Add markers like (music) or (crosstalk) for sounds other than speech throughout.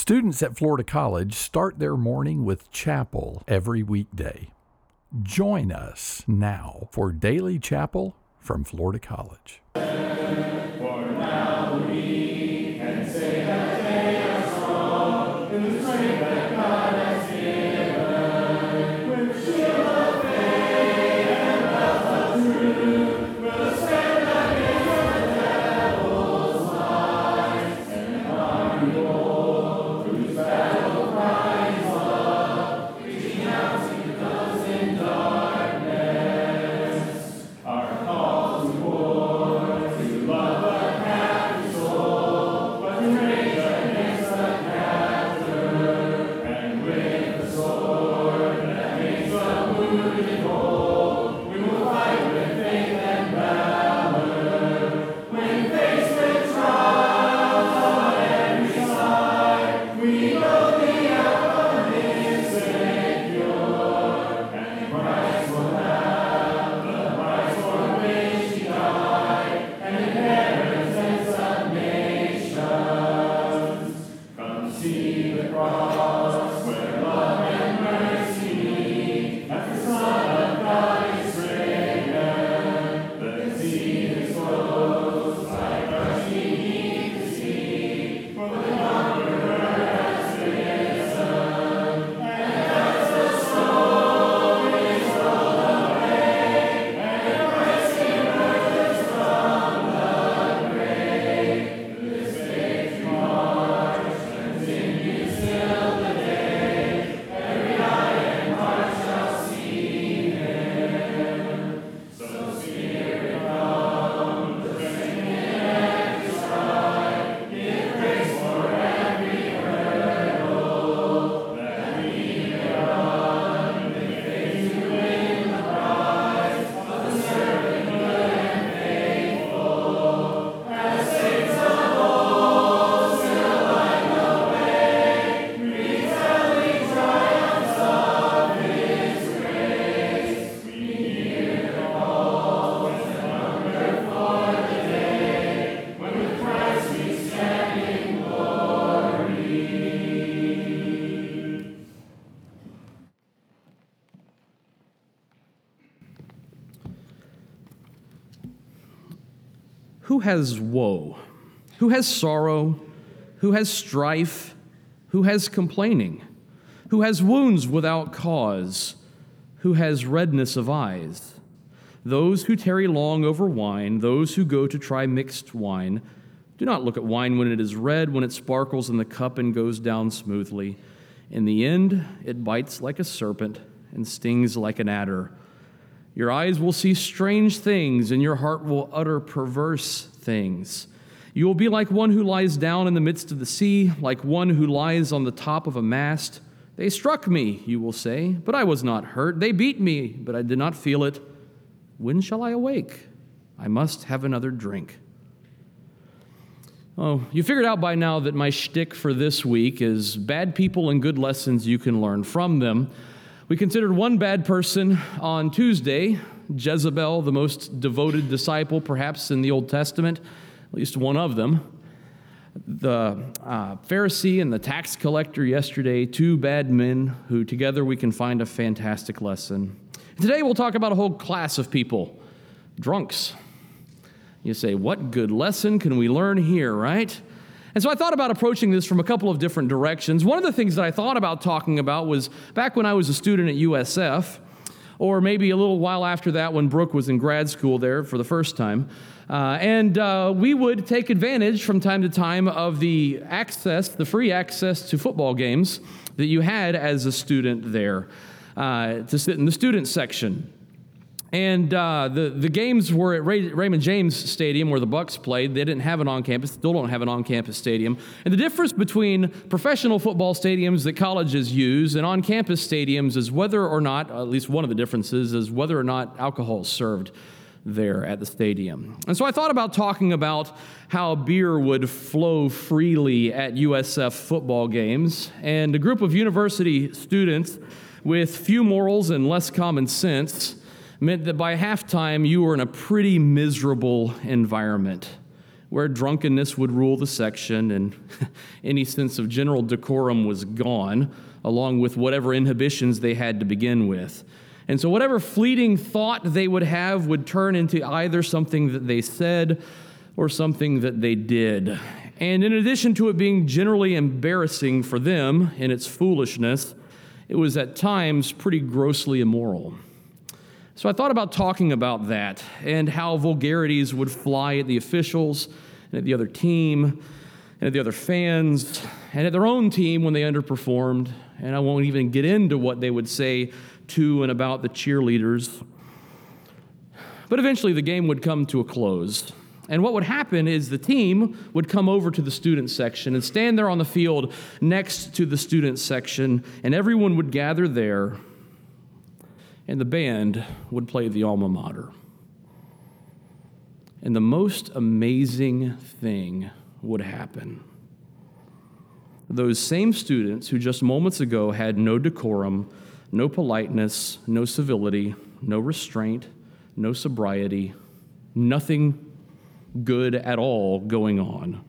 Students at Florida College start their morning with chapel every weekday. Join us now for Daily Chapel from Florida College. Who has woe? Who has sorrow? Who has strife? Who has complaining? Who has wounds without cause? Who has redness of eyes? Those who tarry long over wine, those who go to try mixed wine, do not look at wine when it is red, when it sparkles in the cup and goes down smoothly. In the end, it bites like a serpent and stings like an adder. Your eyes will see strange things, and your heart will utter perverse things. You will be like one who lies down in the midst of the sea, like one who lies on the top of a mast. They struck me, you will say, but I was not hurt. They beat me, but I did not feel it. When shall I awake? I must have another drink. Oh, you figured out by now that my shtick for this week is bad people and good lessons you can learn from them. We considered one bad person on Tuesday, Jezebel, the most devoted disciple perhaps in the Old Testament, at least one of them. The uh, Pharisee and the tax collector yesterday, two bad men who together we can find a fantastic lesson. Today we'll talk about a whole class of people drunks. You say, what good lesson can we learn here, right? And so I thought about approaching this from a couple of different directions. One of the things that I thought about talking about was back when I was a student at USF, or maybe a little while after that when Brooke was in grad school there for the first time. Uh, and uh, we would take advantage from time to time of the access, the free access to football games that you had as a student there uh, to sit in the student section. And uh, the, the games were at Ray, Raymond James Stadium where the Bucs played. They didn't have an on campus, still don't have an on campus stadium. And the difference between professional football stadiums that colleges use and on campus stadiums is whether or not, at least one of the differences, is whether or not alcohol is served there at the stadium. And so I thought about talking about how beer would flow freely at USF football games. And a group of university students with few morals and less common sense meant that by halftime you were in a pretty miserable environment. where drunkenness would rule the section and (laughs) any sense of general decorum was gone, along with whatever inhibitions they had to begin with. And so, whatever fleeting thought they would have would turn into either something that they said or something that they did. And in addition to it being generally embarrassing for them in its foolishness, it was at times pretty grossly immoral. So I thought about talking about that and how vulgarities would fly at the officials and at the other team and at the other fans and at their own team when they underperformed. And I won't even get into what they would say to and about the cheerleaders. But eventually the game would come to a close. And what would happen is the team would come over to the student section and stand there on the field next to the student section, and everyone would gather there, and the band would play the alma mater. And the most amazing thing would happen. Those same students who just moments ago had no decorum, no politeness, no civility, no restraint, no sobriety, nothing good at all going on,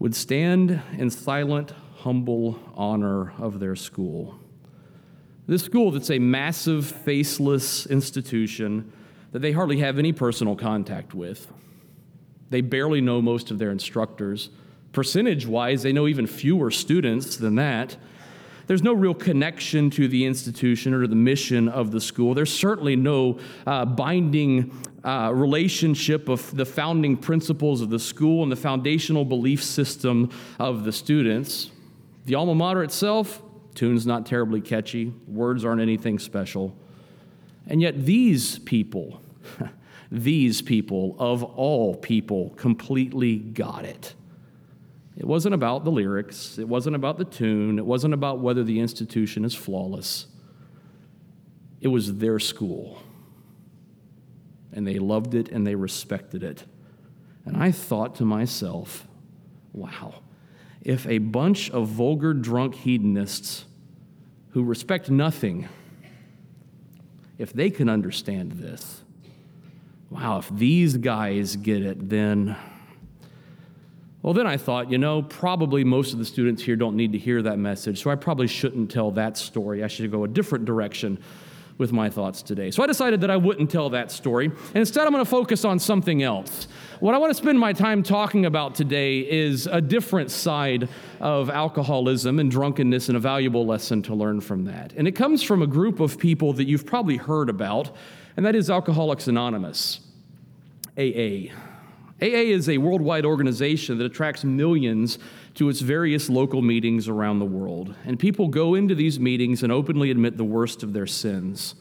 would stand in silent, humble honor of their school. This school that's a massive, faceless institution that they hardly have any personal contact with. They barely know most of their instructors. Percentage wise, they know even fewer students than that. There's no real connection to the institution or to the mission of the school. There's certainly no uh, binding uh, relationship of the founding principles of the school and the foundational belief system of the students. The alma mater itself, tune's not terribly catchy, words aren't anything special. And yet, these people, (laughs) these people of all people, completely got it. It wasn't about the lyrics, it wasn't about the tune, it wasn't about whether the institution is flawless. It was their school. And they loved it and they respected it. And I thought to myself, wow, if a bunch of vulgar drunk hedonists who respect nothing, if they can understand this, wow, if these guys get it, then well, then I thought, you know, probably most of the students here don't need to hear that message, so I probably shouldn't tell that story. I should go a different direction with my thoughts today. So I decided that I wouldn't tell that story. And instead, I'm going to focus on something else. What I want to spend my time talking about today is a different side of alcoholism and drunkenness and a valuable lesson to learn from that. And it comes from a group of people that you've probably heard about, and that is Alcoholics Anonymous, AA. AA is a worldwide organization that attracts millions to its various local meetings around the world. And people go into these meetings and openly admit the worst of their sins.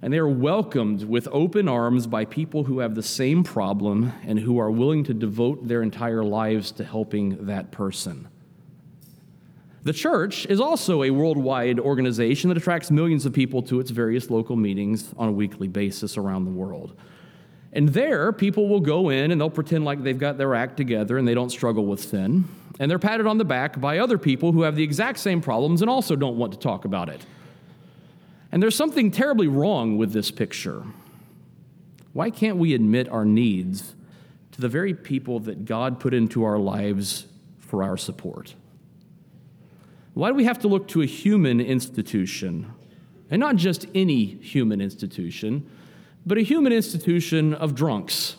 And they are welcomed with open arms by people who have the same problem and who are willing to devote their entire lives to helping that person. The church is also a worldwide organization that attracts millions of people to its various local meetings on a weekly basis around the world. And there, people will go in and they'll pretend like they've got their act together and they don't struggle with sin. And they're patted on the back by other people who have the exact same problems and also don't want to talk about it. And there's something terribly wrong with this picture. Why can't we admit our needs to the very people that God put into our lives for our support? Why do we have to look to a human institution, and not just any human institution? but a human institution of drunks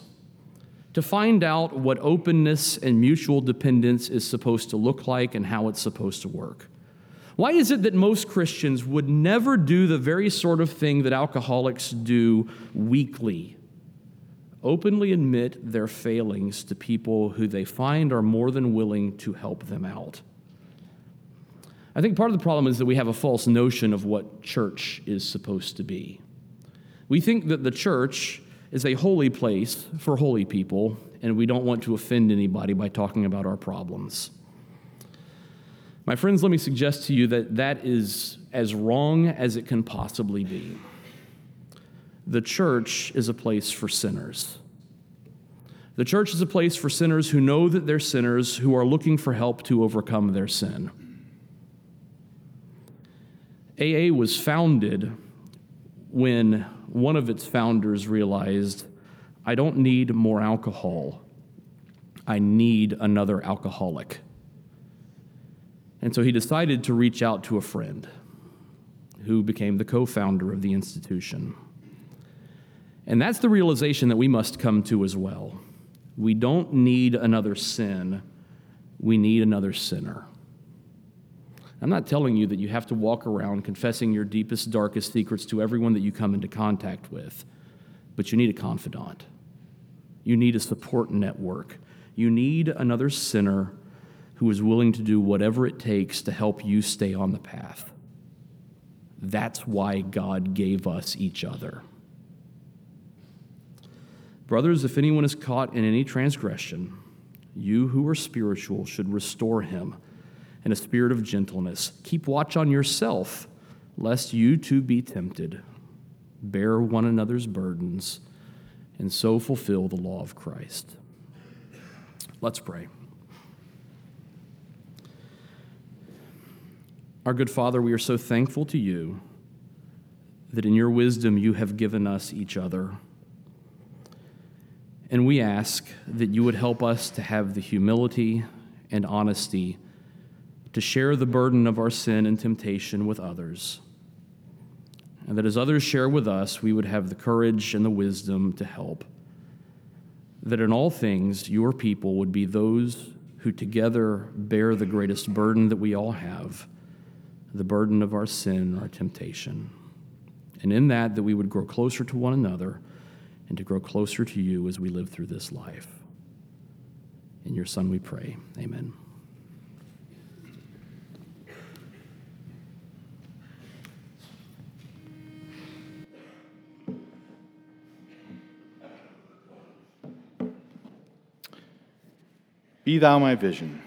to find out what openness and mutual dependence is supposed to look like and how it's supposed to work. Why is it that most Christians would never do the very sort of thing that alcoholics do weekly? Openly admit their failings to people who they find are more than willing to help them out. I think part of the problem is that we have a false notion of what church is supposed to be. We think that the church is a holy place for holy people, and we don't want to offend anybody by talking about our problems. My friends, let me suggest to you that that is as wrong as it can possibly be. The church is a place for sinners. The church is a place for sinners who know that they're sinners, who are looking for help to overcome their sin. AA was founded when one of its founders realized I don't need more alcohol. I need another alcoholic. And so he decided to reach out to a friend who became the co founder of the institution. And that's the realization that we must come to as well. We don't need another sin, we need another sinner. I'm not telling you that you have to walk around confessing your deepest, darkest secrets to everyone that you come into contact with, but you need a confidant. You need a support network. You need another sinner who is willing to do whatever it takes to help you stay on the path. That's why God gave us each other. Brothers, if anyone is caught in any transgression, you who are spiritual should restore him in a spirit of gentleness. Keep watch on yourself, lest you too be tempted. Bear one another's burdens, and so fulfill the law of Christ. Let's pray. Our good Father, we are so thankful to you that in your wisdom you have given us each other. And we ask that you would help us to have the humility and honesty to share the burden of our sin and temptation with others. And that as others share with us, we would have the courage and the wisdom to help. That in all things, your people would be those who together bear the greatest burden that we all have the burden of our sin, our temptation. And in that, that we would grow closer to one another and to grow closer to you as we live through this life. In your Son we pray. Amen. Be thou my vision.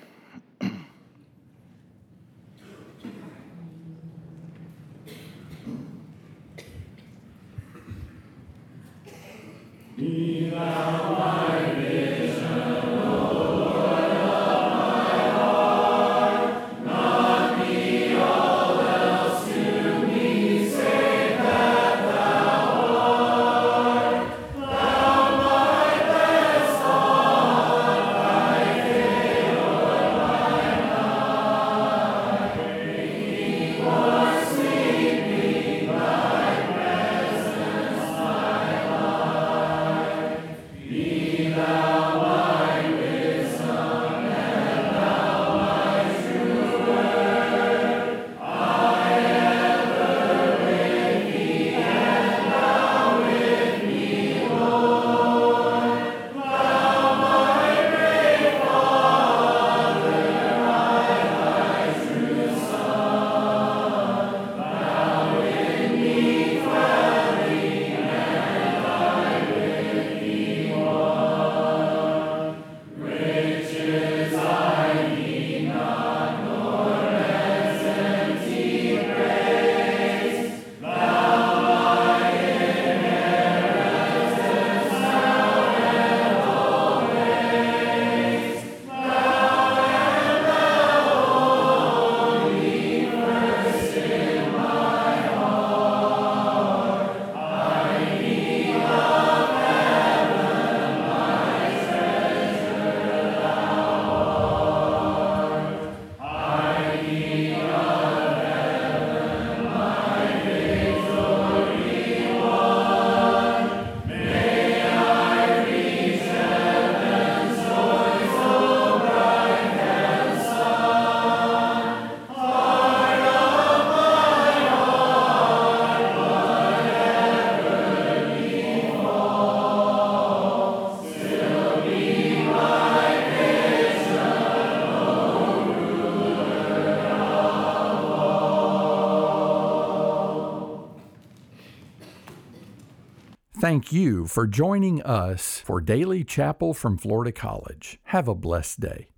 Thank you for joining us for Daily Chapel from Florida College. Have a blessed day.